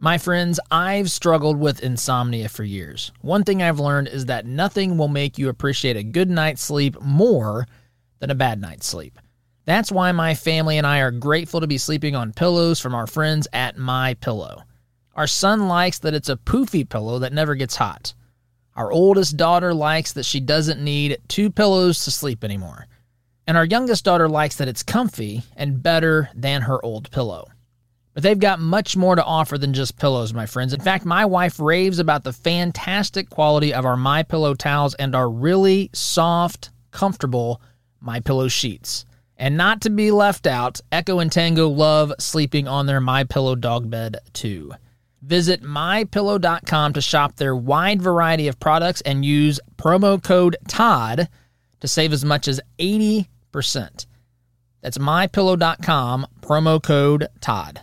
My friends, I've struggled with insomnia for years. One thing I've learned is that nothing will make you appreciate a good night's sleep more than a bad night's sleep. That's why my family and I are grateful to be sleeping on pillows from our friends at My Pillow. Our son likes that it's a poofy pillow that never gets hot. Our oldest daughter likes that she doesn't need two pillows to sleep anymore. And our youngest daughter likes that it's comfy and better than her old pillow. But they've got much more to offer than just pillows, my friends. In fact, my wife raves about the fantastic quality of our My Pillow towels and our really soft, comfortable My Pillow sheets. And not to be left out, Echo and Tango love sleeping on their My Pillow dog bed too. Visit mypillow.com to shop their wide variety of products and use promo code TODD to save as much as 80%. That's mypillow.com, promo code TODD.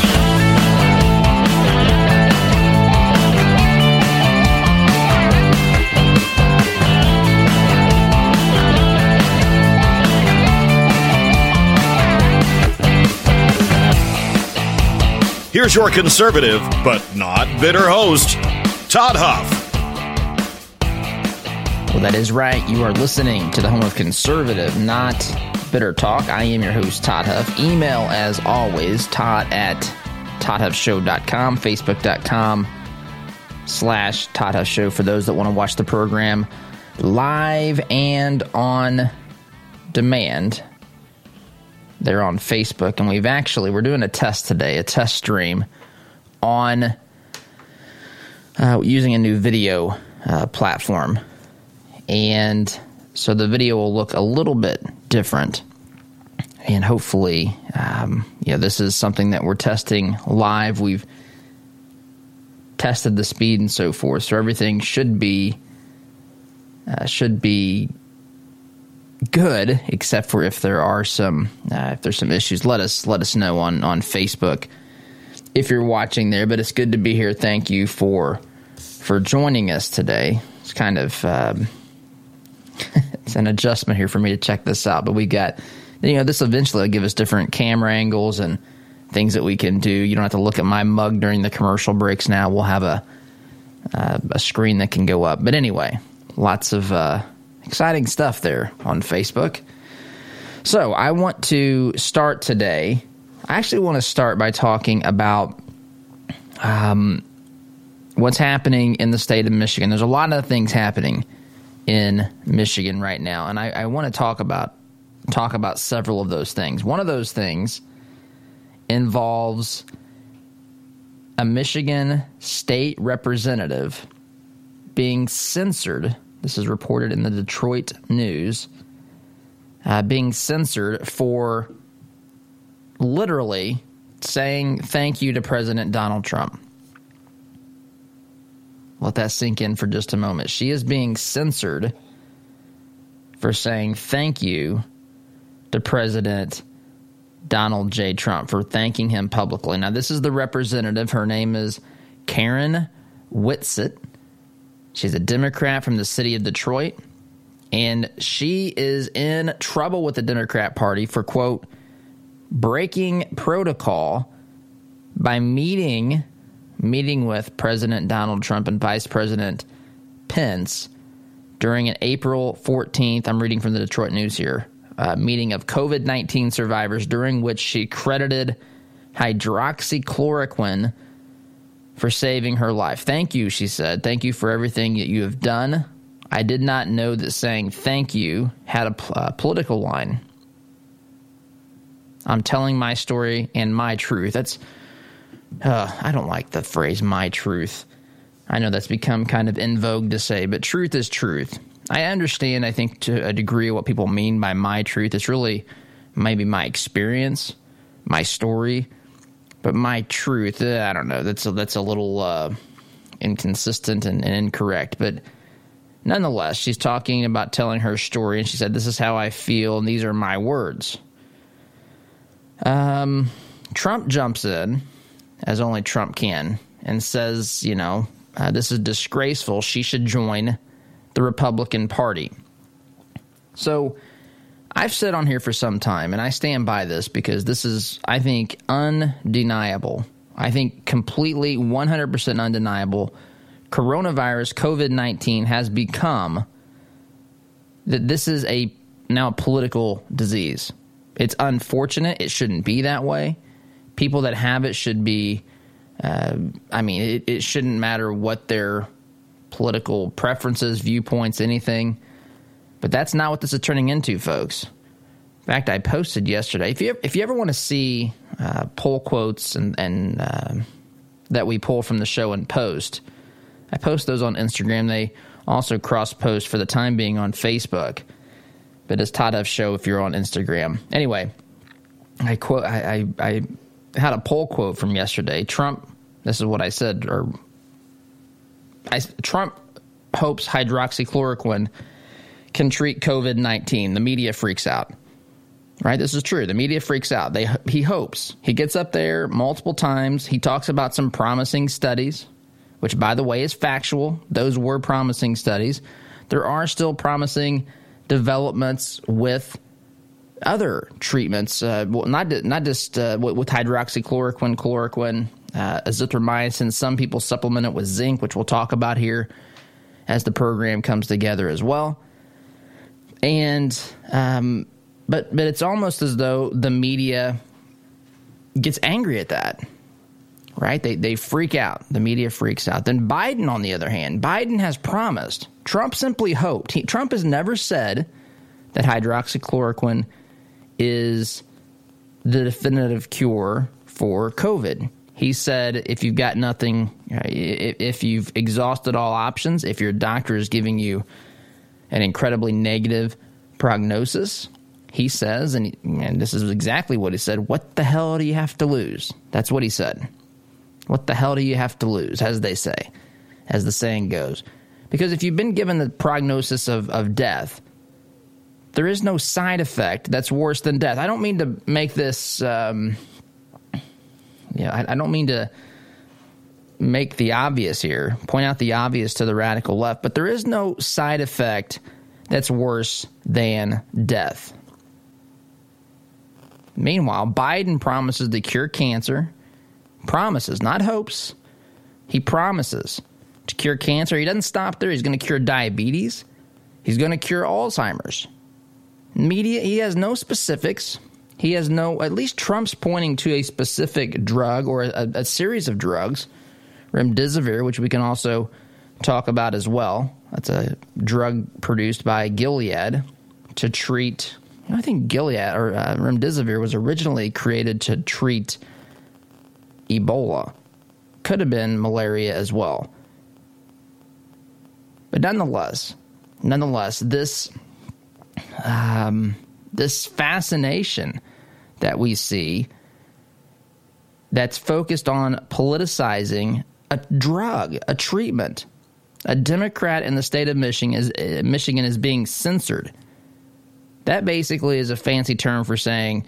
Here's your conservative, but not bitter host, Todd Huff. Well, that is right. You are listening to the home of conservative, not bitter talk. I am your host, Todd Huff. Email, as always, todd at toddhuffshow.com, facebook.com slash Todd Huff Show for those that want to watch the program live and on demand they're on Facebook, and we've actually we're doing a test today, a test stream on uh, using a new video uh, platform, and so the video will look a little bit different. And hopefully, um, yeah, this is something that we're testing live. We've tested the speed and so forth, so everything should be uh, should be good, except for if there are some uh, if there's some issues. Let us let us know on on Facebook if you're watching there. But it's good to be here. Thank you for for joining us today. It's kind of um, it's an adjustment here for me to check this out. But we got you know this eventually will give us different camera angles and things that we can do. You don't have to look at my mug during the commercial breaks. Now we'll have a uh, a screen that can go up. But anyway, lots of uh, exciting stuff there on Facebook. So I want to start today. I actually want to start by talking about um, what's happening in the state of Michigan. There's a lot of things happening in Michigan right now, and I, I want to talk about talk about several of those things. One of those things involves a Michigan state representative being censored this is reported in the Detroit News. Uh, being censored for literally saying thank you to President Donald Trump. Let that sink in for just a moment. She is being censored for saying thank you to President Donald J. Trump, for thanking him publicly. Now, this is the representative. Her name is Karen Whitsett. She's a Democrat from the city of Detroit, and she is in trouble with the Democrat Party for, quote, breaking protocol by meeting meeting with President Donald Trump and Vice President Pence during an April 14th, I'm reading from the Detroit News here, uh, meeting of COVID 19 survivors, during which she credited hydroxychloroquine for saving her life. Thank you, she said. Thank you for everything that you have done. I did not know that saying thank you had a uh, political line. I'm telling my story and my truth. That's, uh, I don't like the phrase my truth. I know that's become kind of in vogue to say, but truth is truth. I understand, I think, to a degree, what people mean by my truth. It's really maybe my experience, my story, but my truth, uh, I don't know. That's a, that's a little uh, inconsistent and, and incorrect. But nonetheless, she's talking about telling her story, and she said, This is how I feel, and these are my words. Um, Trump jumps in, as only Trump can, and says, You know, uh, this is disgraceful. She should join the Republican Party. So I've said on here for some time, and I stand by this because this is, I think, undeniable. I think completely 100% undeniable. Coronavirus, COVID 19, has become that this is a now a political disease. It's unfortunate. It shouldn't be that way. People that have it should be uh, I mean, it, it shouldn't matter what their political preferences, viewpoints, anything. But that's not what this is turning into, folks. In fact, I posted yesterday. If you if you ever want to see uh, poll quotes and and uh, that we pull from the show and post, I post those on Instagram. They also cross post for the time being on Facebook. But it's Todd Huff Show if you're on Instagram. Anyway, I quote I, I, I had a poll quote from yesterday. Trump this is what I said. Or I, Trump hopes hydroxychloroquine can treat COVID nineteen. The media freaks out. Right, this is true. The media freaks out. They he hopes he gets up there multiple times. He talks about some promising studies, which, by the way, is factual. Those were promising studies. There are still promising developments with other treatments, uh, well, not not just uh, with hydroxychloroquine, chloroquine, uh, azithromycin. Some people supplement it with zinc, which we'll talk about here as the program comes together as well. And um, but but it's almost as though the media gets angry at that. Right? They they freak out. The media freaks out. Then Biden, on the other hand, Biden has promised. Trump simply hoped. He, Trump has never said that hydroxychloroquine is the definitive cure for COVID. He said if you've got nothing, if you've exhausted all options, if your doctor is giving you an incredibly negative prognosis, he says, and, and this is exactly what he said, what the hell do you have to lose? That's what he said. What the hell do you have to lose, as they say, as the saying goes? Because if you've been given the prognosis of, of death, there is no side effect that's worse than death. I don't mean to make this um, yeah, I, I don't mean to make the obvious here, point out the obvious to the radical left, but there is no side effect that's worse than death. Meanwhile, Biden promises to cure cancer, promises, not hopes. He promises to cure cancer. He doesn't stop there. He's going to cure diabetes. He's going to cure Alzheimer's. Media, he has no specifics. He has no, at least Trump's pointing to a specific drug or a, a series of drugs, remdesivir, which we can also talk about as well. That's a drug produced by Gilead to treat. I think Gilead or uh, remdesivir was originally created to treat Ebola. Could have been malaria as well. But nonetheless, nonetheless, this um, this fascination that we see that's focused on politicizing a drug, a treatment. A Democrat in the state of Michigan is, uh, Michigan is being censored. That basically is a fancy term for saying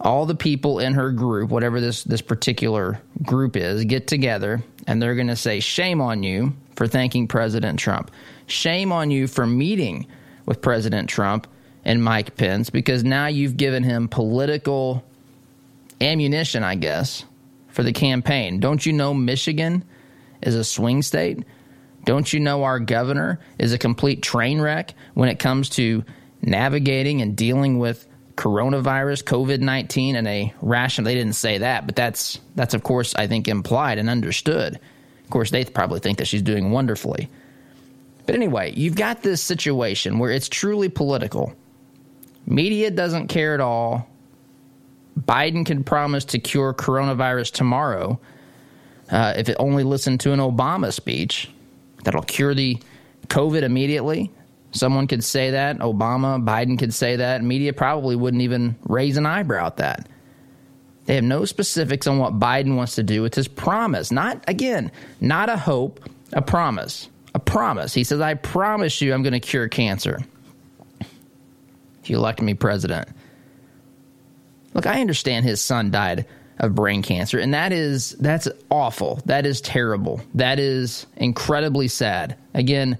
all the people in her group, whatever this, this particular group is, get together and they're going to say, Shame on you for thanking President Trump. Shame on you for meeting with President Trump and Mike Pence because now you've given him political ammunition, I guess, for the campaign. Don't you know Michigan is a swing state? Don't you know our governor is a complete train wreck when it comes to navigating and dealing with coronavirus, COVID nineteen, and a rational? They didn't say that, but that's that's of course I think implied and understood. Of course, they probably think that she's doing wonderfully. But anyway, you've got this situation where it's truly political. Media doesn't care at all. Biden can promise to cure coronavirus tomorrow uh, if it only listened to an Obama speech that'll cure the COVID immediately. Someone could say that. Obama, Biden could say that. Media probably wouldn't even raise an eyebrow at that. They have no specifics on what Biden wants to do with his promise. Not, again, not a hope, a promise. A promise. He says, I promise you I'm going to cure cancer if you elect me president. Look, I understand his son died of brain cancer, and that is that's awful. That is terrible. That is incredibly sad. Again,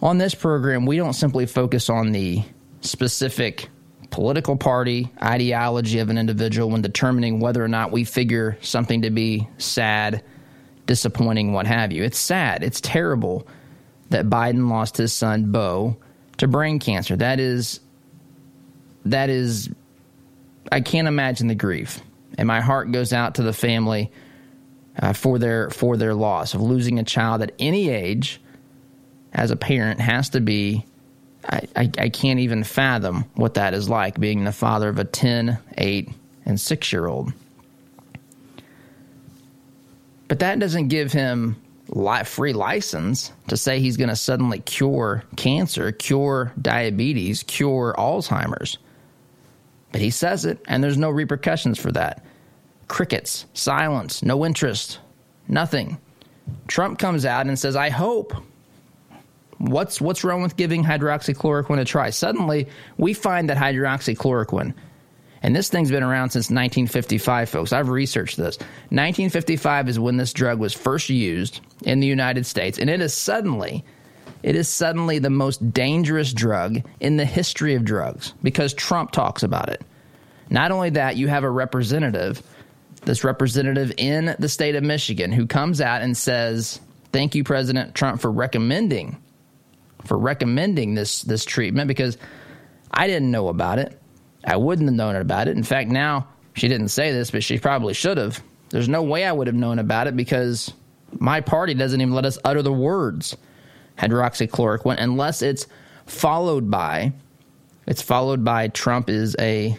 on this program, we don't simply focus on the specific political party ideology of an individual when determining whether or not we figure something to be sad, disappointing, what have you. It's sad. It's terrible that Biden lost his son Beau to brain cancer. That is that is I can't imagine the grief, and my heart goes out to the family uh, for their for their loss of losing a child at any age. As a parent, has to be. I, I, I can't even fathom what that is like being the father of a 10, 8, and 6 year old. But that doesn't give him free license to say he's going to suddenly cure cancer, cure diabetes, cure Alzheimer's. But he says it, and there's no repercussions for that. Crickets, silence, no interest, nothing. Trump comes out and says, I hope. What's, what's wrong with giving hydroxychloroquine a try? Suddenly, we find that hydroxychloroquine, and this thing's been around since 1955, folks. I've researched this. 1955 is when this drug was first used in the United States, and it is suddenly it is suddenly the most dangerous drug in the history of drugs because Trump talks about it. Not only that, you have a representative, this representative in the state of Michigan, who comes out and says, "Thank you, President Trump, for recommending for recommending this this treatment because I didn't know about it. I wouldn't have known about it. In fact, now she didn't say this, but she probably should have. There's no way I would have known about it because my party doesn't even let us utter the words hydroxychloroquine unless it's followed by it's followed by Trump is a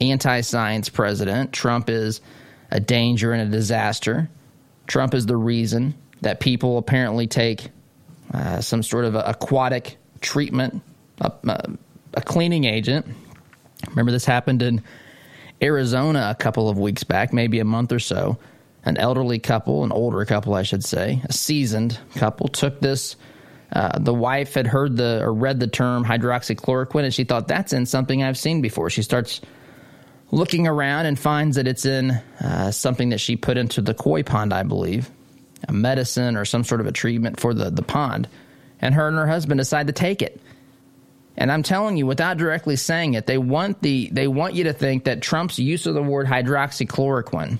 anti-science president. Trump is a danger and a disaster. Trump is the reason that people apparently take uh, some sort of aquatic treatment, a, a cleaning agent. Remember, this happened in Arizona a couple of weeks back, maybe a month or so. An elderly couple, an older couple, I should say, a seasoned couple, took this uh, the wife had heard the or read the term hydroxychloroquine and she thought that's in something I've seen before. She starts looking around and finds that it's in uh, something that she put into the koi pond, I believe, a medicine or some sort of a treatment for the, the pond. And her and her husband decide to take it. And I'm telling you, without directly saying it, they want the they want you to think that Trump's use of the word hydroxychloroquine,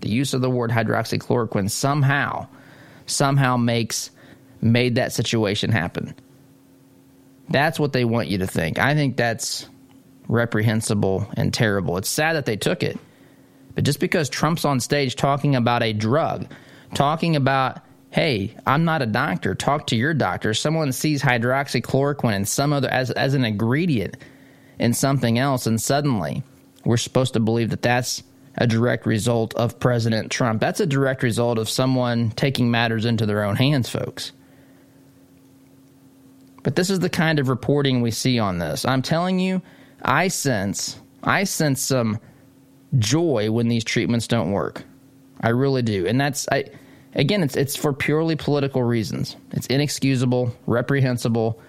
the use of the word hydroxychloroquine somehow, somehow makes made that situation happen. That's what they want you to think. I think that's reprehensible and terrible. It's sad that they took it. But just because Trump's on stage talking about a drug, talking about, hey, I'm not a doctor, talk to your doctor. Someone sees hydroxychloroquine and some other as, as an ingredient in something else, and suddenly we're supposed to believe that that's a direct result of President Trump. That's a direct result of someone taking matters into their own hands, folks. But this is the kind of reporting we see on this. I'm telling you, I sense I sense some joy when these treatments don't work. I really do. And that's I again it's it's for purely political reasons. It's inexcusable, reprehensible,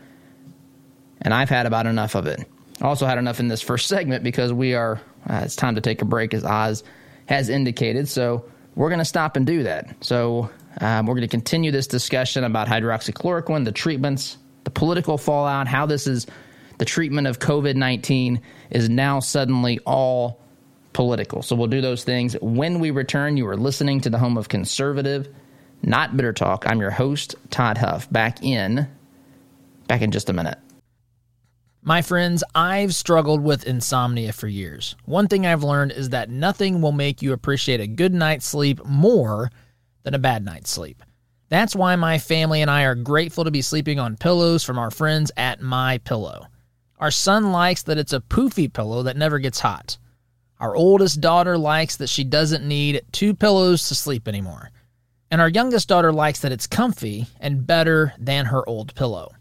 and I've had about enough of it. Also had enough in this first segment because we are uh, it's time to take a break as Oz has indicated. So we're going to stop and do that. So um, we're going to continue this discussion about hydroxychloroquine, the treatments, the political fallout, how this is the treatment of COVID 19 is now suddenly all political. So we'll do those things when we return. You are listening to the home of conservative, not bitter talk. I'm your host, Todd Huff. Back in, back in just a minute. My friends, I've struggled with insomnia for years. One thing I've learned is that nothing will make you appreciate a good night's sleep more than a bad night's sleep. That's why my family and I are grateful to be sleeping on pillows from our friends at My Pillow. Our son likes that it's a poofy pillow that never gets hot. Our oldest daughter likes that she doesn't need two pillows to sleep anymore. And our youngest daughter likes that it's comfy and better than her old pillow.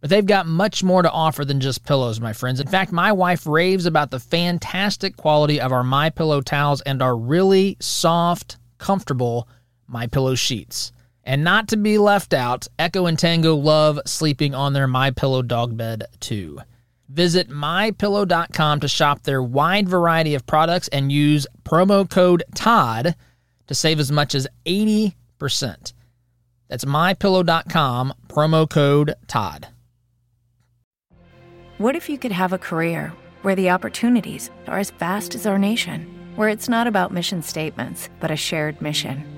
But they've got much more to offer than just pillows, my friends. In fact, my wife raves about the fantastic quality of our My Pillow towels and our really soft, comfortable My Pillow sheets. And not to be left out, Echo and Tango love sleeping on their My Pillow dog bed too. Visit mypillow.com to shop their wide variety of products and use promo code TODD to save as much as 80%. That's mypillow.com, promo code TODD. What if you could have a career where the opportunities are as vast as our nation, where it's not about mission statements, but a shared mission?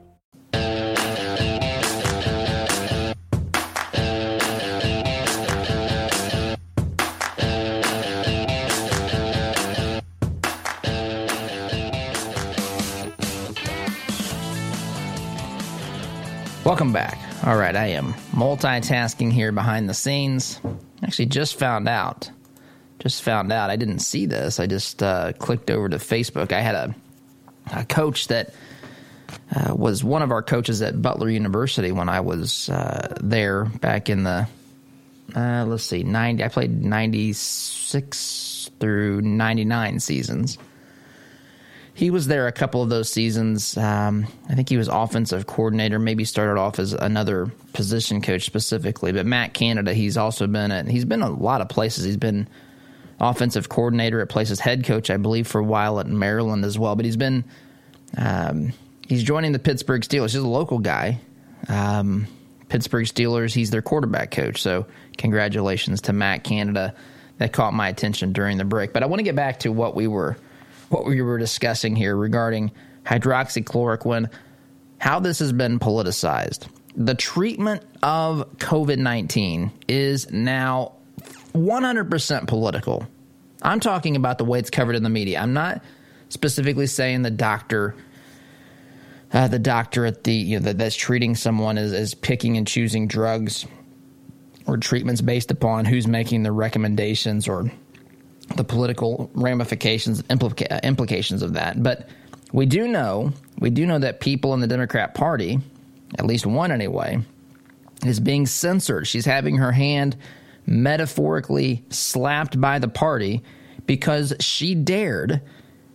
Welcome back. All right, I am multitasking here behind the scenes. Actually, just found out. Just found out. I didn't see this. I just uh, clicked over to Facebook. I had a, a coach that uh, was one of our coaches at Butler University when I was uh, there back in the, uh, let's see, 90. I played 96 through 99 seasons he was there a couple of those seasons. Um, I think he was offensive coordinator, maybe started off as another position coach specifically. But Matt Canada, he's also been at, he's been a lot of places. He's been offensive coordinator at places, head coach, I believe, for a while at Maryland as well. But he's been, um, he's joining the Pittsburgh Steelers. He's a local guy. Um, Pittsburgh Steelers, he's their quarterback coach. So congratulations to Matt Canada. That caught my attention during the break. But I want to get back to what we were what we were discussing here regarding hydroxychloroquine, how this has been politicized. The treatment of COVID 19 is now 100% political. I'm talking about the way it's covered in the media. I'm not specifically saying the doctor. Uh, the doctor at the you know that, that's treating someone is, is picking and choosing drugs or treatments based upon who's making the recommendations or the political ramifications, implica- implications of that. But we do know, we do know that people in the Democrat Party, at least one anyway, is being censored. She's having her hand metaphorically slapped by the party because she dared.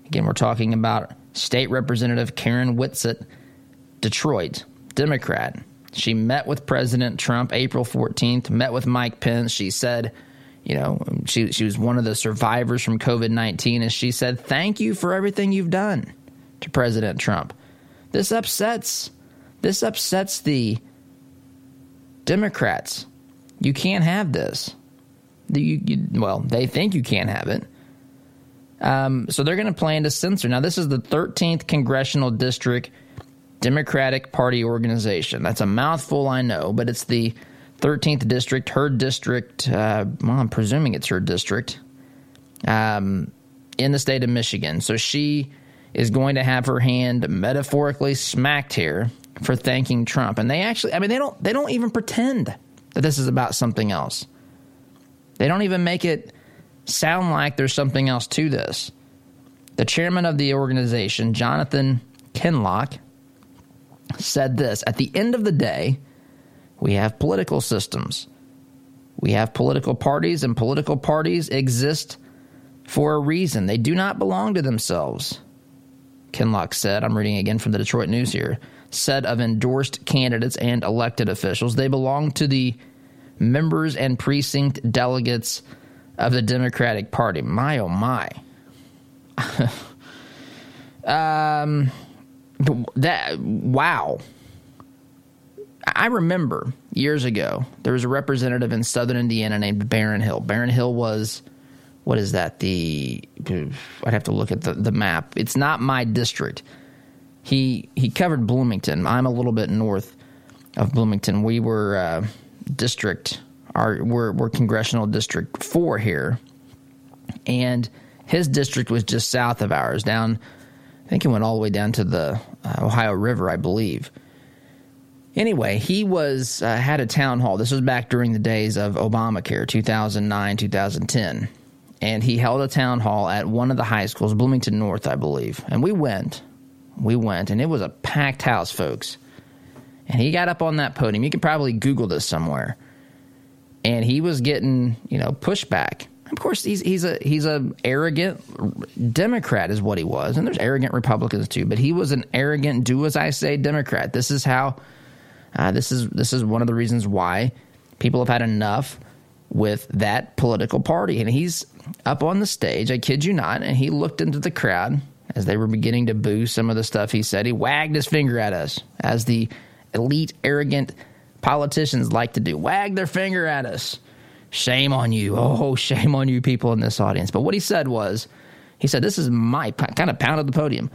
Again, we're talking about State Representative Karen Whitsett, Detroit, Democrat. She met with President Trump April 14th, met with Mike Pence. She said, you know, she she was one of the survivors from COVID nineteen, and she said, "Thank you for everything you've done." To President Trump, this upsets this upsets the Democrats. You can't have this. You, you, well, they think you can't have it. Um, so they're going to plan to censor. Now, this is the 13th congressional district Democratic Party organization. That's a mouthful, I know, but it's the 13th district, her district, uh, well, I'm presuming it's her district, um, in the state of Michigan. So she is going to have her hand metaphorically smacked here for thanking Trump. And they actually, I mean, they don't, they don't even pretend that this is about something else. They don't even make it sound like there's something else to this. The chairman of the organization, Jonathan Kinloch, said this At the end of the day, we have political systems. We have political parties, and political parties exist for a reason. They do not belong to themselves. Kinloch said, I'm reading again from the Detroit News here, said of endorsed candidates and elected officials, they belong to the members and precinct delegates of the Democratic Party. My oh my. um, that wow. I remember years ago there was a representative in Southern Indiana named Baron Hill. Baron Hill was what is that? The I'd have to look at the, the map. It's not my district. He he covered Bloomington. I'm a little bit north of Bloomington. We were uh, district our we're, we're congressional district four here, and his district was just south of ours. Down, I think it went all the way down to the uh, Ohio River, I believe. Anyway, he was uh, had a town hall. This was back during the days of Obamacare, 2009, 2010, and he held a town hall at one of the high schools, Bloomington North, I believe. And we went, we went, and it was a packed house, folks. And he got up on that podium. You can probably Google this somewhere and he was getting you know pushback. Of course, he's he's a he's a arrogant Democrat is what he was, and there's arrogant Republicans too. But he was an arrogant, do as I say Democrat. This is how. Uh, this is this is one of the reasons why people have had enough with that political party. And he's up on the stage, I kid you not, and he looked into the crowd as they were beginning to boo some of the stuff he said. He wagged his finger at us as the elite, arrogant politicians like to do wag their finger at us. Shame on you. Oh, shame on you people in this audience. But what he said was, he said, This is my kind of pounded the podium.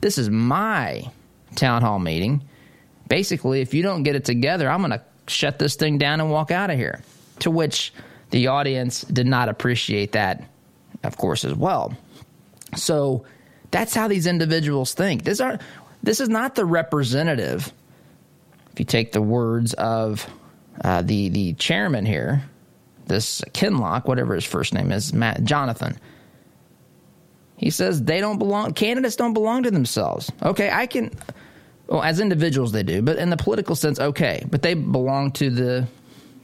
This is my town hall meeting. Basically, if you don't get it together, I'm going to shut this thing down and walk out of here. To which the audience did not appreciate that, of course, as well. So that's how these individuals think. These are this is not the representative if you take the words of uh, the the chairman here, this Kinloch, whatever his first name is, Matt Jonathan. He says they don't belong. Candidates don't belong to themselves. Okay, I can. Well, as individuals they do, but in the political sense, okay, but they belong to the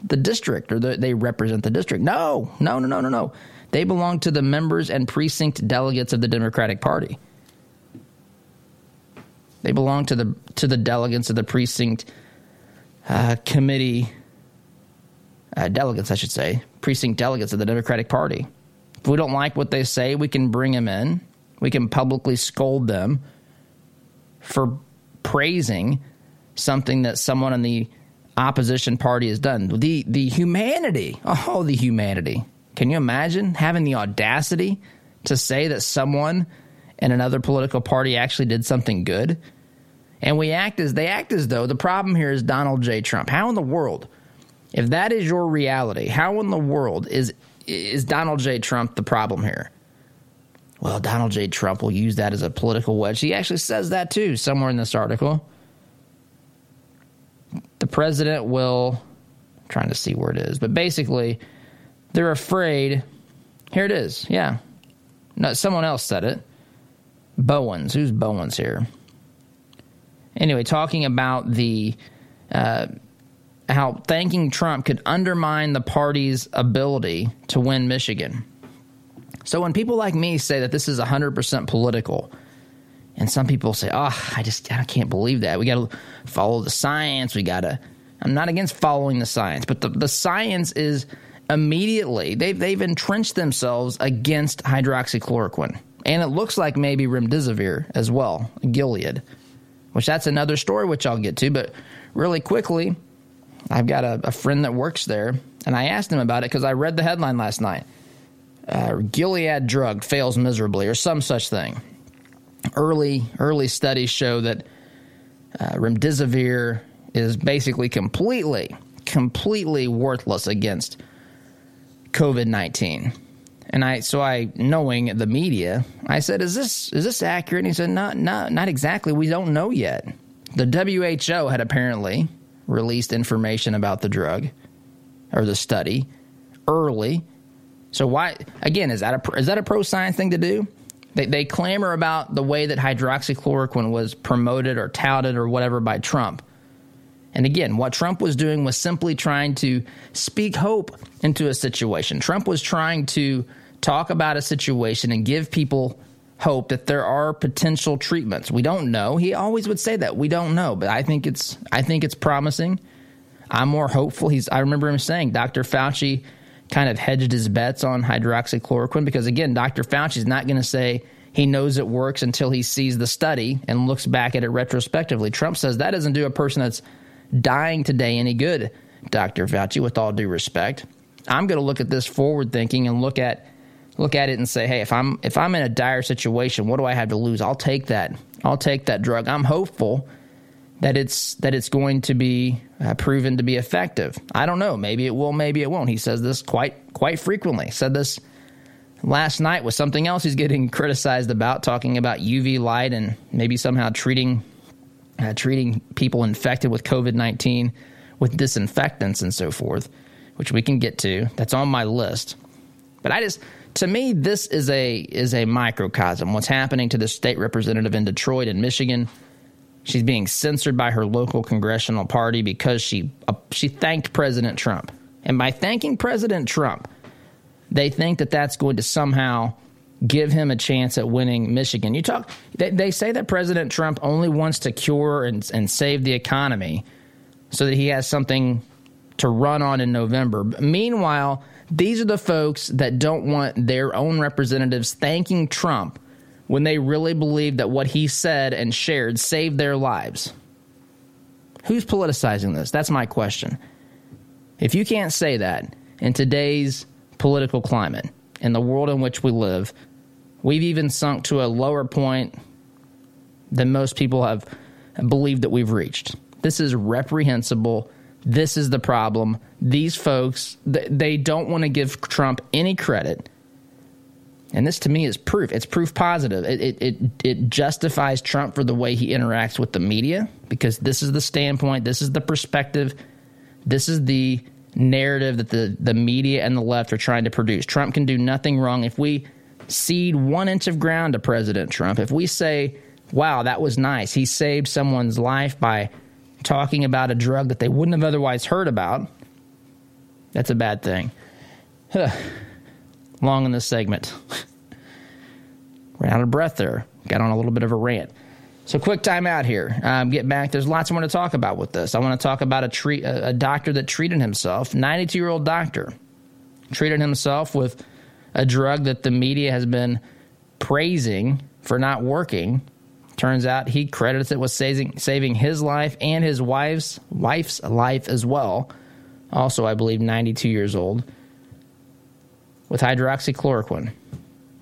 the district or the, they represent the district. No, no, no, no, no, no. They belong to the members and precinct delegates of the Democratic Party. They belong to the to the delegates of the precinct uh, committee uh, delegates, I should say, precinct delegates of the Democratic Party. If we don't like what they say, we can bring them in. We can publicly scold them for praising something that someone in the opposition party has done. The the humanity, oh, the humanity. Can you imagine having the audacity to say that someone in another political party actually did something good? and we act as they act as though the problem here is Donald J. Trump. How in the world, if that is your reality, how in the world is is Donald J. Trump the problem here? Well, Donald J. Trump will use that as a political wedge. He actually says that too somewhere in this article. The president will I'm trying to see where it is, but basically they're afraid. Here it is. Yeah. No, someone else said it. Bowens. Who's Bowens here? Anyway, talking about the uh, how thanking Trump could undermine the party's ability to win Michigan. So when people like me say that this is 100% political, and some people say, "Oh, I just I can't believe that. We got to follow the science. We got to." I'm not against following the science, but the, the science is immediately they've they've entrenched themselves against hydroxychloroquine, and it looks like maybe remdesivir as well, Gilead which that's another story, which I'll get to. But really quickly, I've got a, a friend that works there, and I asked him about it because I read the headline last night. Uh, Gilead drug fails miserably, or some such thing. Early early studies show that uh, remdesivir is basically completely completely worthless against COVID nineteen. And I, so I, knowing the media, I said, "Is this is this accurate?" And he said, "Not, not, not exactly. We don't know yet." The WHO had apparently released information about the drug or the study early. So why, again, is that a is that a pro science thing to do? They, they clamor about the way that hydroxychloroquine was promoted or touted or whatever by Trump. And again, what Trump was doing was simply trying to speak hope into a situation. Trump was trying to talk about a situation and give people hope that there are potential treatments. We don't know. He always would say that. We don't know, but I think it's I think it's promising. I'm more hopeful. He's. I remember him saying Dr. Fauci kind of hedged his bets on hydroxychloroquine because again, Dr. Fauci is not going to say he knows it works until he sees the study and looks back at it retrospectively. Trump says that doesn't do a person that's dying today any good, Dr. Fauci, with all due respect. I'm going to look at this forward thinking and look at look at it and say, hey, if I'm if I'm in a dire situation, what do I have to lose? I'll take that. I'll take that drug. I'm hopeful that it's that it's going to be uh, proven to be effective. I don't know. Maybe it will. Maybe it won't. He says this quite quite frequently. Said this last night with something else he's getting criticized about, talking about UV light and maybe somehow treating uh, treating people infected with COVID nineteen with disinfectants and so forth, which we can get to. That's on my list. But I just to me this is a is a microcosm. What's happening to the state representative in Detroit and Michigan? She's being censored by her local congressional party because she uh, she thanked President Trump. And by thanking President Trump, they think that that's going to somehow give him a chance at winning Michigan. You talk they, they say that President Trump only wants to cure and, and save the economy so that he has something to run on in November. Meanwhile, these are the folks that don't want their own representatives thanking Trump when they really believed that what he said and shared saved their lives. Who's politicizing this? That's my question. If you can't say that in today's political climate, in the world in which we live, we've even sunk to a lower point than most people have believed that we've reached. This is reprehensible. This is the problem. These folks, they don't want to give Trump any credit. And this to me is proof. It's proof positive. It, it, it, it, justifies Trump for the way he interacts with the media because this is the standpoint, this is the perspective, this is the narrative that the, the media and the left are trying to produce. Trump can do nothing wrong. If we cede one inch of ground to President Trump, if we say, wow, that was nice, he saved someone's life by talking about a drug that they wouldn't have otherwise heard about, that's a bad thing. Long in this segment. Ran out of breath there. Got on a little bit of a rant. So, quick time out here. Um, get back. There's lots I want to talk about with this. I want to talk about a, treat, a, a doctor that treated himself, 92 year old doctor, treated himself with a drug that the media has been praising for not working. Turns out he credits it with saving, saving his life and his wife's wife's life as well. Also, I believe 92 years old with hydroxychloroquine.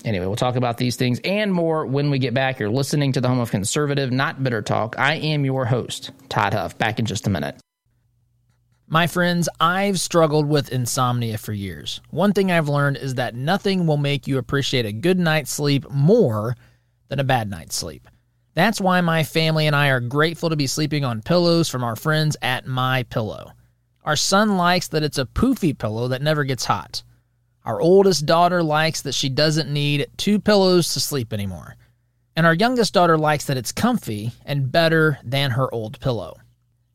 Anyway, we'll talk about these things and more when we get back. You're listening to the home of conservative, not bitter talk. I am your host, Todd Huff. Back in just a minute. My friends, I've struggled with insomnia for years. One thing I've learned is that nothing will make you appreciate a good night's sleep more than a bad night's sleep. That's why my family and I are grateful to be sleeping on pillows from our friends at My Pillow. Our son likes that it's a poofy pillow that never gets hot. Our oldest daughter likes that she doesn't need two pillows to sleep anymore. And our youngest daughter likes that it's comfy and better than her old pillow.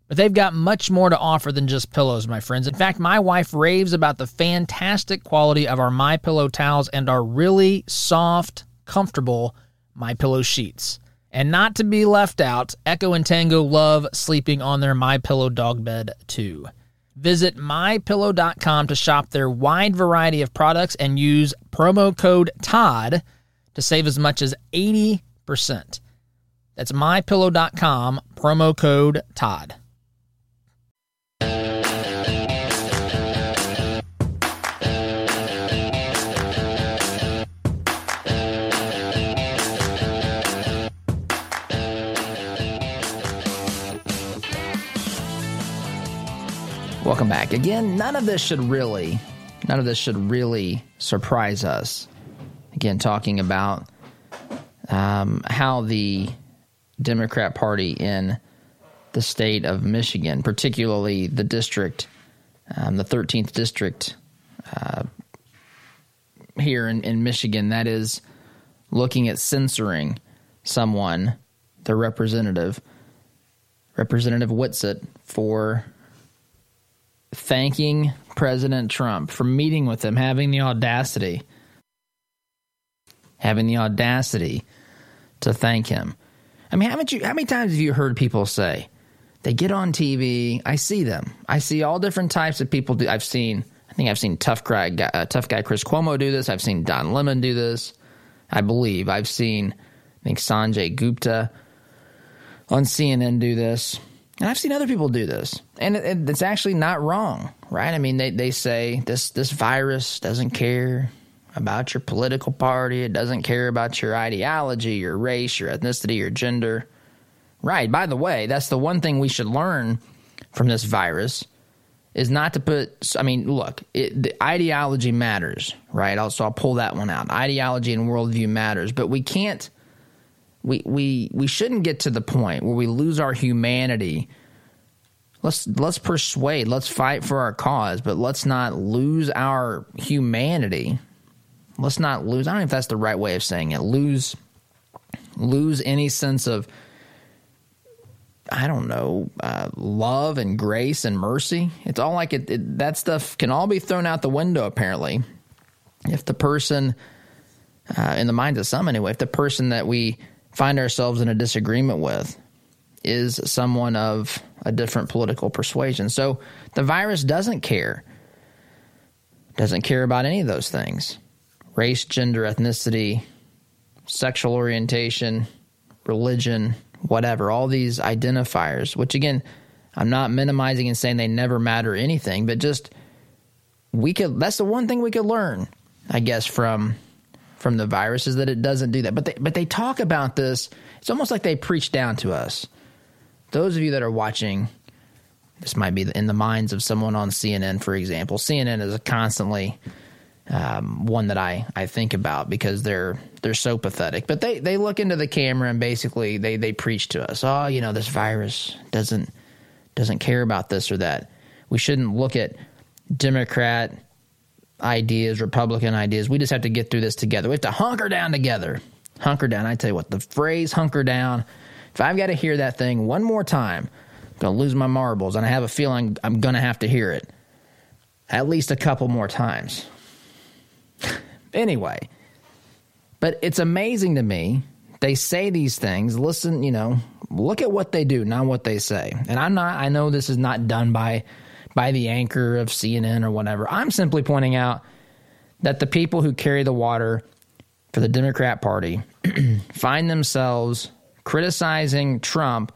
But they've got much more to offer than just pillows, my friends. In fact, my wife raves about the fantastic quality of our My Pillow towels and our really soft, comfortable My Pillow sheets. And not to be left out, Echo and Tango love sleeping on their My Pillow dog bed too. Visit mypillow.com to shop their wide variety of products and use promo code TODD to save as much as 80%. That's mypillow.com, promo code TODD. Welcome back. Again, none of this should really, none of this should really surprise us. Again, talking about um, how the Democrat Party in the state of Michigan, particularly the district, um, the 13th district uh, here in, in Michigan, that is looking at censoring someone, the representative, Representative Whitsett, for thanking President Trump for meeting with him, having the audacity, having the audacity to thank him. I mean, haven't you? How many times have you heard people say They get on TV. I see them. I see all different types of people. Do, I've seen. I think I've seen tough guy, uh, tough guy Chris Cuomo do this. I've seen Don Lemon do this. I believe I've seen. I think Sanjay Gupta on CNN do this. And I've seen other people do this, and it, it's actually not wrong, right? I mean, they, they say this this virus doesn't care about your political party, it doesn't care about your ideology, your race, your ethnicity, your gender. Right. By the way, that's the one thing we should learn from this virus is not to put. I mean, look, it, the ideology matters, right? I'll, so I'll pull that one out. Ideology and worldview matters, but we can't we we we shouldn't get to the point where we lose our humanity. Let's let's persuade, let's fight for our cause, but let's not lose our humanity. Let's not lose. I don't know if that's the right way of saying it. Lose lose any sense of I don't know, uh, love and grace and mercy. It's all like it, it, That stuff can all be thrown out the window. Apparently, if the person, uh, in the minds of some anyway, if the person that we find ourselves in a disagreement with is someone of a different political persuasion. So the virus doesn't care, doesn't care about any of those things race, gender, ethnicity, sexual orientation, religion, whatever, all these identifiers, which again, I'm not minimizing and saying they never matter anything, but just we could, that's the one thing we could learn, I guess, from from the virus is that it doesn't do that. But they, but they talk about this. It's almost like they preach down to us. Those of you that are watching, this might be in the minds of someone on CNN, for example. CNN is constantly um, one that I, I think about because they're they're so pathetic. But they, they look into the camera and basically they, they preach to us. Oh, you know, this virus doesn't doesn't care about this or that. We shouldn't look at Democrat ideas, Republican ideas. We just have to get through this together. We have to hunker down together. Hunker down. I tell you what, the phrase hunker down, if I've got to hear that thing one more time, I'm going to lose my marbles. And I have a feeling I'm going to have to hear it at least a couple more times. anyway, but it's amazing to me. They say these things. Listen, you know, look at what they do, not what they say. And I'm not, I know this is not done by by the anchor of CNN or whatever. I'm simply pointing out that the people who carry the water for the Democrat Party find themselves criticizing Trump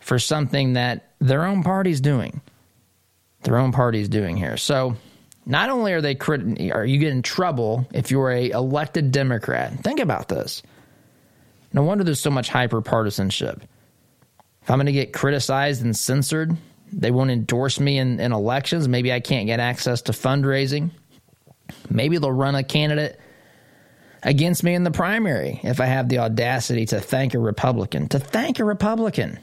for something that their own party's doing. Their own party's doing here. So, not only are they crit- are you getting trouble if you're a elected Democrat. Think about this. No wonder there's so much hyper partisanship. If I'm going to get criticized and censored they won't endorse me in, in elections. Maybe I can't get access to fundraising. Maybe they'll run a candidate against me in the primary if I have the audacity to thank a Republican. To thank a Republican.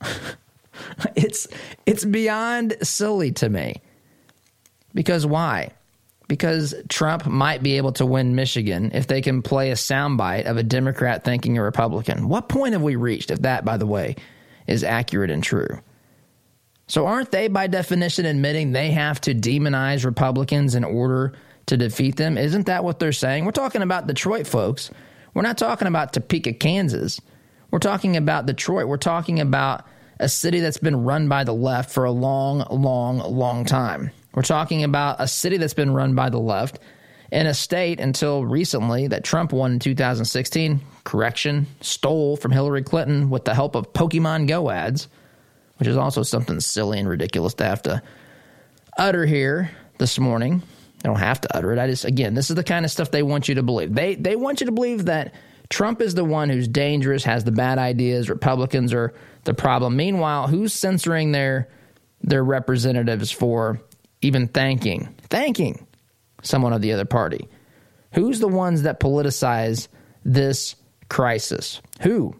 it's it's beyond silly to me. Because why? Because Trump might be able to win Michigan if they can play a soundbite of a Democrat thanking a Republican. What point have we reached if that, by the way, is accurate and true? So, aren't they, by definition, admitting they have to demonize Republicans in order to defeat them? Isn't that what they're saying? We're talking about Detroit, folks. We're not talking about Topeka, Kansas. We're talking about Detroit. We're talking about a city that's been run by the left for a long, long, long time. We're talking about a city that's been run by the left in a state until recently that Trump won in 2016, correction, stole from Hillary Clinton with the help of Pokemon Go ads which is also something silly and ridiculous to have to utter here this morning. I don't have to utter it. I just again, this is the kind of stuff they want you to believe. They they want you to believe that Trump is the one who's dangerous, has the bad ideas, Republicans are the problem. Meanwhile, who's censoring their their representatives for even thanking thanking someone of the other party? Who's the ones that politicize this crisis? Who?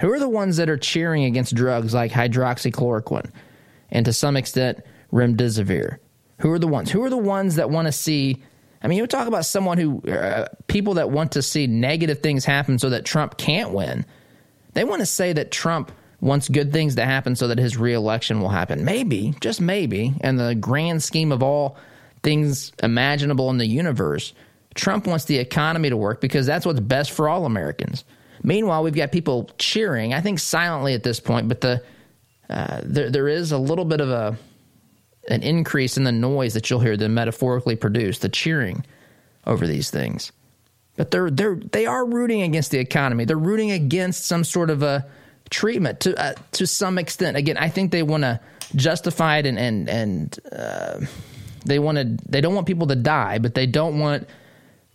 Who are the ones that are cheering against drugs like hydroxychloroquine and to some extent remdesivir? Who are the ones? Who are the ones that want to see? I mean, you talk about someone who, uh, people that want to see negative things happen so that Trump can't win. They want to say that Trump wants good things to happen so that his reelection will happen. Maybe, just maybe, in the grand scheme of all things imaginable in the universe, Trump wants the economy to work because that's what's best for all Americans. Meanwhile, we've got people cheering, I think silently at this point, but the uh, there, there is a little bit of a an increase in the noise that you'll hear them metaphorically produce, the cheering over these things. But they're they're they are rooting against the economy. They're rooting against some sort of a treatment to uh, to some extent. Again, I think they want to justify it and and and uh, they want to they don't want people to die, but they don't want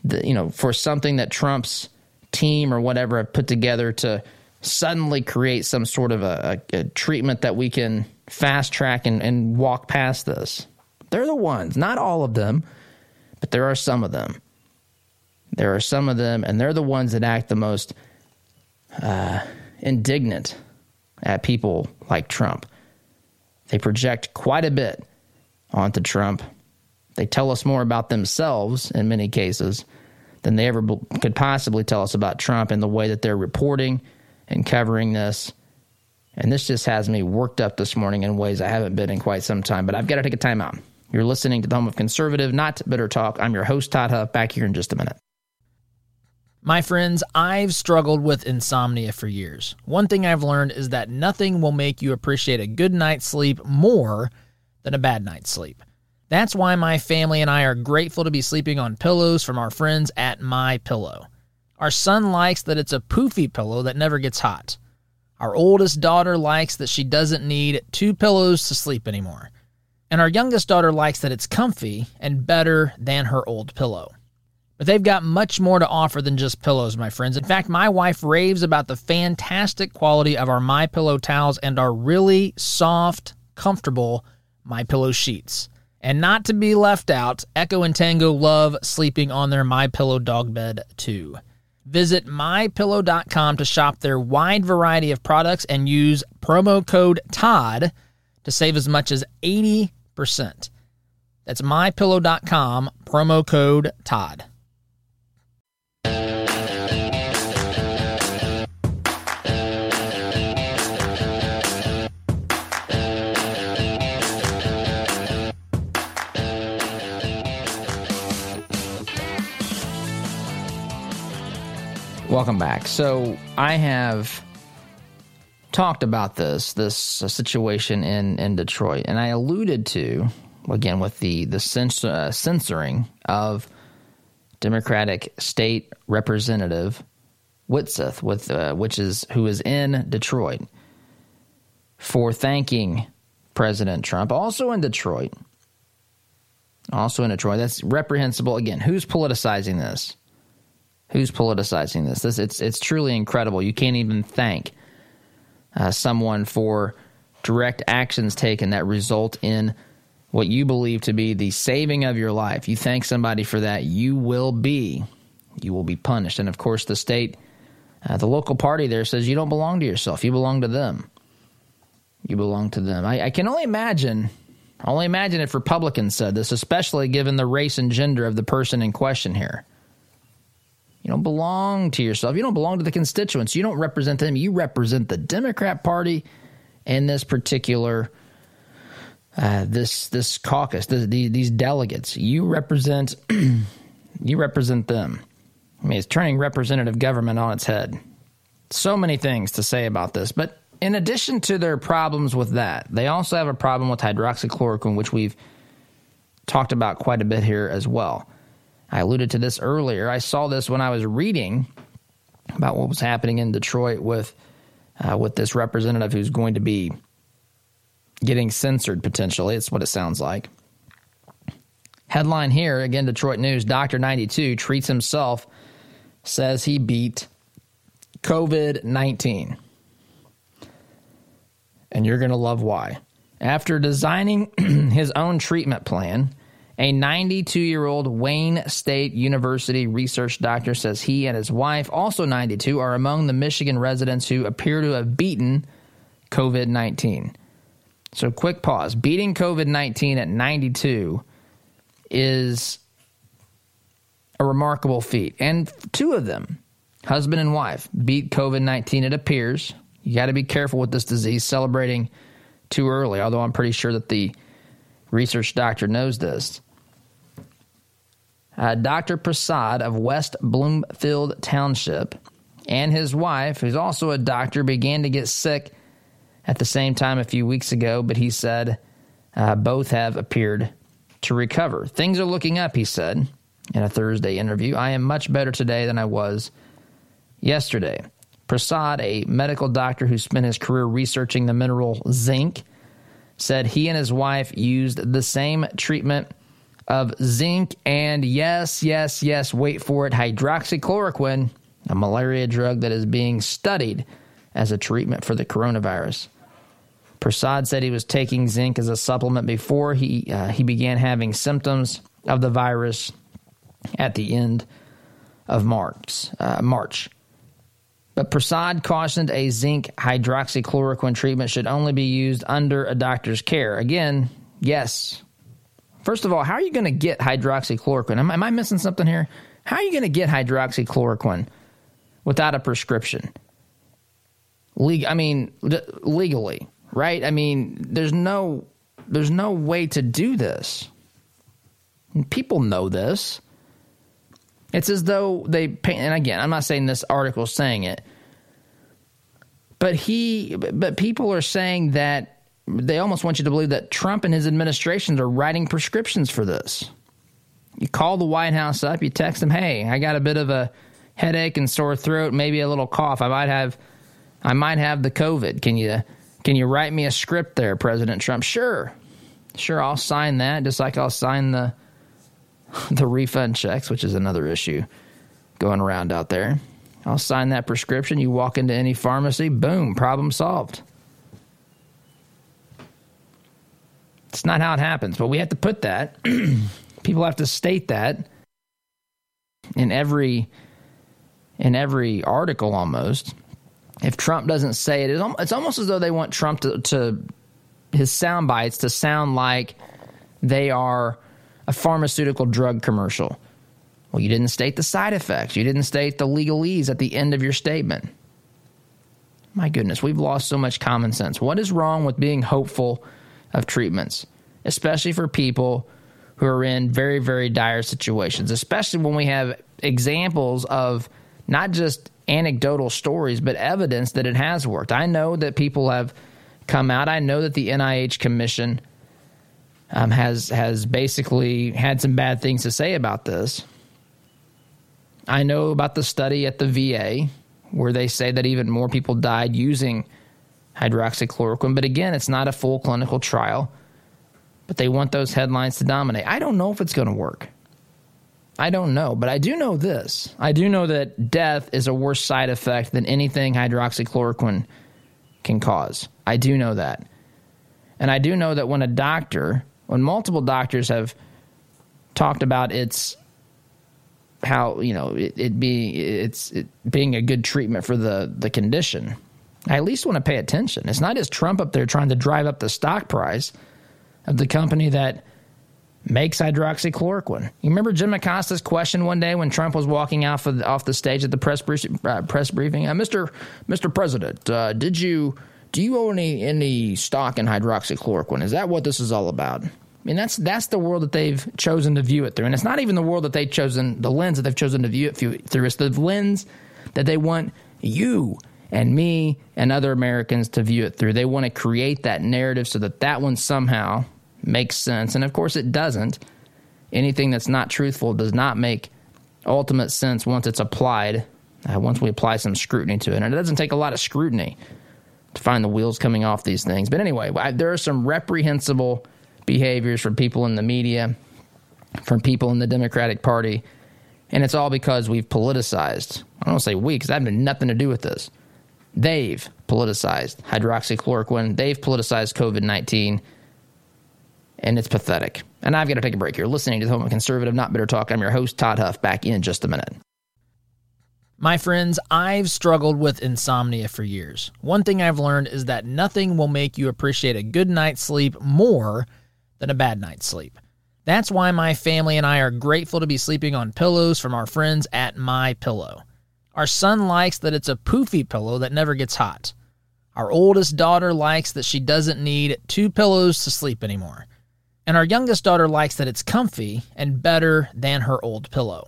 the you know for something that Trump's team or whatever have put together to suddenly create some sort of a, a, a treatment that we can fast track and, and walk past this. They're the ones, not all of them, but there are some of them. There are some of them, and they're the ones that act the most uh, indignant at people like Trump. They project quite a bit onto Trump. They tell us more about themselves in many cases than they ever could possibly tell us about Trump and the way that they're reporting and covering this. And this just has me worked up this morning in ways I haven't been in quite some time. But I've got to take a time out. You're listening to the home of conservative, not bitter talk. I'm your host, Todd Huff, back here in just a minute. My friends, I've struggled with insomnia for years. One thing I've learned is that nothing will make you appreciate a good night's sleep more than a bad night's sleep. That's why my family and I are grateful to be sleeping on pillows from our friends at My Pillow. Our son likes that it's a poofy pillow that never gets hot. Our oldest daughter likes that she doesn't need two pillows to sleep anymore. And our youngest daughter likes that it's comfy and better than her old pillow. But they've got much more to offer than just pillows, my friends. In fact, my wife raves about the fantastic quality of our My Pillow towels and our really soft, comfortable My Pillow sheets. And not to be left out, Echo and Tango love sleeping on their My Pillow dog bed too. Visit mypillow.com to shop their wide variety of products and use promo code TODD to save as much as 80%. That's mypillow.com, promo code TODD. Welcome back. So I have talked about this this situation in in Detroit, and I alluded to again with the the cens- uh, censoring of Democratic State Representative Whitsett, with uh, which is who is in Detroit for thanking President Trump, also in Detroit. Also in Detroit. That's reprehensible. Again, who's politicizing this? Who's politicizing this? This it's it's truly incredible. You can't even thank uh, someone for direct actions taken that result in what you believe to be the saving of your life. You thank somebody for that, you will be you will be punished. And of course, the state, uh, the local party there says you don't belong to yourself. You belong to them. You belong to them. I, I can only imagine. Only imagine if Republicans said this, especially given the race and gender of the person in question here. You don't belong to yourself. You don't belong to the constituents. You don't represent them. You represent the Democrat Party and this particular uh, this this caucus, these delegates. You represent you represent them. I mean, it's turning representative government on its head. So many things to say about this, but in addition to their problems with that, they also have a problem with hydroxychloroquine, which we've talked about quite a bit here as well. I alluded to this earlier. I saw this when I was reading about what was happening in Detroit with uh, with this representative who's going to be getting censored potentially. It's what it sounds like. Headline here again Detroit News Dr. 92 treats himself, says he beat COVID 19. And you're going to love why. After designing his own treatment plan, a 92 year old Wayne State University research doctor says he and his wife, also 92, are among the Michigan residents who appear to have beaten COVID 19. So, quick pause. Beating COVID 19 at 92 is a remarkable feat. And two of them, husband and wife, beat COVID 19, it appears. You got to be careful with this disease, celebrating too early, although I'm pretty sure that the research doctor knows this. Uh, Dr. Prasad of West Bloomfield Township and his wife, who's also a doctor, began to get sick at the same time a few weeks ago, but he said uh, both have appeared to recover. Things are looking up, he said in a Thursday interview. I am much better today than I was yesterday. Prasad, a medical doctor who spent his career researching the mineral zinc, said he and his wife used the same treatment of zinc and yes, yes, yes, wait for it, hydroxychloroquine, a malaria drug that is being studied as a treatment for the coronavirus. Prasad said he was taking zinc as a supplement before he uh, he began having symptoms of the virus at the end of March. Uh, March. But Prasad cautioned a zinc hydroxychloroquine treatment should only be used under a doctor's care. Again, yes. First of all, how are you going to get hydroxychloroquine? Am, am I missing something here? How are you going to get hydroxychloroquine without a prescription? Leg- I mean, legally right? I mean, there's no there's no way to do this. And people know this. It's as though they paint, and again, I'm not saying this article is saying it, but he but people are saying that they almost want you to believe that Trump and his administrations are writing prescriptions for this. You call the White House up, you text them, "Hey, I got a bit of a headache and sore throat, maybe a little cough. I might have I might have the COVID. Can you can you write me a script there, President Trump? Sure. Sure, I'll sign that, just like I'll sign the the refund checks, which is another issue going around out there. I'll sign that prescription. You walk into any pharmacy, boom, problem solved. It's not how it happens, but we have to put that. People have to state that in every in every article almost if Trump doesn't say it, it's almost as though they want Trump to, to his sound bites to sound like they are a pharmaceutical drug commercial. Well, you didn't state the side effects. You didn't state the legalese at the end of your statement. My goodness, we've lost so much common sense. What is wrong with being hopeful of treatments, especially for people who are in very, very dire situations, especially when we have examples of not just anecdotal stories, but evidence that it has worked. I know that people have come out. I know that the NIH Commission um, has has basically had some bad things to say about this. I know about the study at the VA where they say that even more people died using hydroxychloroquine. But again, it's not a full clinical trial. But they want those headlines to dominate. I don't know if it's going to work. I don't know, but I do know this. I do know that death is a worse side effect than anything hydroxychloroquine can cause. I do know that. And I do know that when a doctor, when multiple doctors have talked about its how, you know, it, it being it's it being a good treatment for the the condition, I at least want to pay attention. It's not just Trump up there trying to drive up the stock price of the company that makes hydroxychloroquine. You remember Jim Acosta's question one day when Trump was walking off of off the stage at the press uh, press briefing, uh, Mr. Mr. President, uh, did you do you own any any stock in hydroxychloroquine? Is that what this is all about? I mean, that's that's the world that they've chosen to view it through, and it's not even the world that they've chosen, the lens that they've chosen to view it through. It's the lens that they want you and me and other Americans to view it through. They want to create that narrative so that that one somehow makes sense. And of course, it doesn't. Anything that's not truthful does not make ultimate sense once it's applied, uh, once we apply some scrutiny to it. And it doesn't take a lot of scrutiny to find the wheels coming off these things. But anyway, I, there are some reprehensible behaviors from people in the media, from people in the Democratic Party. And it's all because we've politicized. I don't say we, because that had nothing to do with this. They've politicized hydroxychloroquine. They've politicized COVID 19 and it's pathetic. And I've got to take a break here. Listening to the Home of Conservative, Not Bitter Talk. I'm your host, Todd Huff, back in just a minute. My friends, I've struggled with insomnia for years. One thing I've learned is that nothing will make you appreciate a good night's sleep more than a bad night's sleep. That's why my family and I are grateful to be sleeping on pillows from our friends at My Pillow. Our son likes that it's a poofy pillow that never gets hot. Our oldest daughter likes that she doesn't need two pillows to sleep anymore and our youngest daughter likes that it's comfy and better than her old pillow.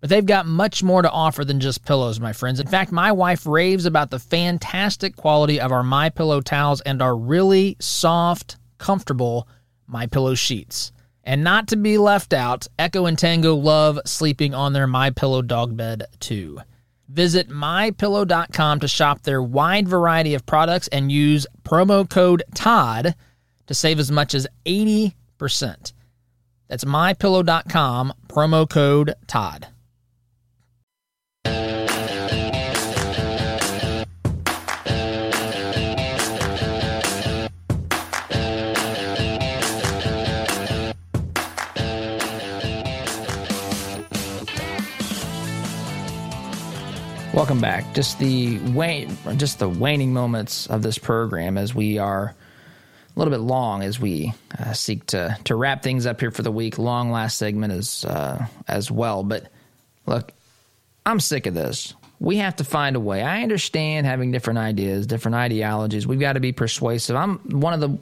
But they've got much more to offer than just pillows, my friends. In fact, my wife raves about the fantastic quality of our My Pillow towels and our really soft, comfortable My Pillow sheets. And not to be left out, Echo and Tango love sleeping on their My Pillow dog bed too. Visit mypillow.com to shop their wide variety of products and use promo code Todd to save as much as 80%. That's mypillow.com, promo code TODD. Welcome back. Just the wane, just the waning moments of this program as we are a little bit long as we uh, seek to to wrap things up here for the week. Long last segment as uh, as well. But look, I'm sick of this. We have to find a way. I understand having different ideas, different ideologies. We've got to be persuasive. I'm one of the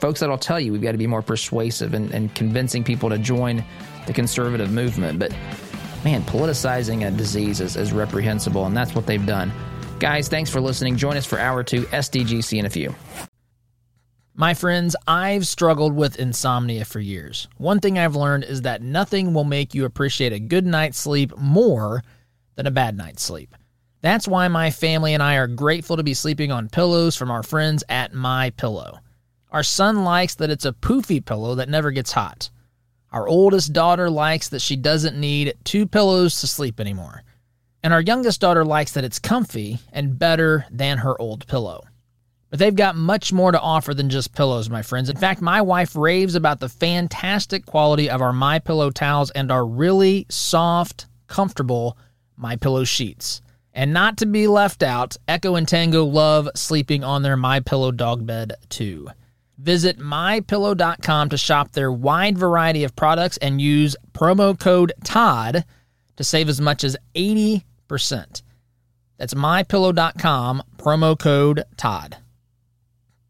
folks that'll tell you we've got to be more persuasive and, and convincing people to join the conservative movement. But man, politicizing a disease is, is reprehensible, and that's what they've done. Guys, thanks for listening. Join us for hour two SDGC in a few. My friends, I've struggled with insomnia for years. One thing I've learned is that nothing will make you appreciate a good night's sleep more than a bad night's sleep. That's why my family and I are grateful to be sleeping on pillows from our friends at My Pillow. Our son likes that it's a poofy pillow that never gets hot. Our oldest daughter likes that she doesn't need two pillows to sleep anymore. And our youngest daughter likes that it's comfy and better than her old pillow. But they've got much more to offer than just pillows, my friends. In fact, my wife raves about the fantastic quality of our My Pillow towels and our really soft, comfortable My Pillow sheets. And not to be left out, Echo and Tango love sleeping on their My Pillow dog bed too. Visit mypillow.com to shop their wide variety of products and use promo code TODD to save as much as 80%. That's mypillow.com, promo code TODD.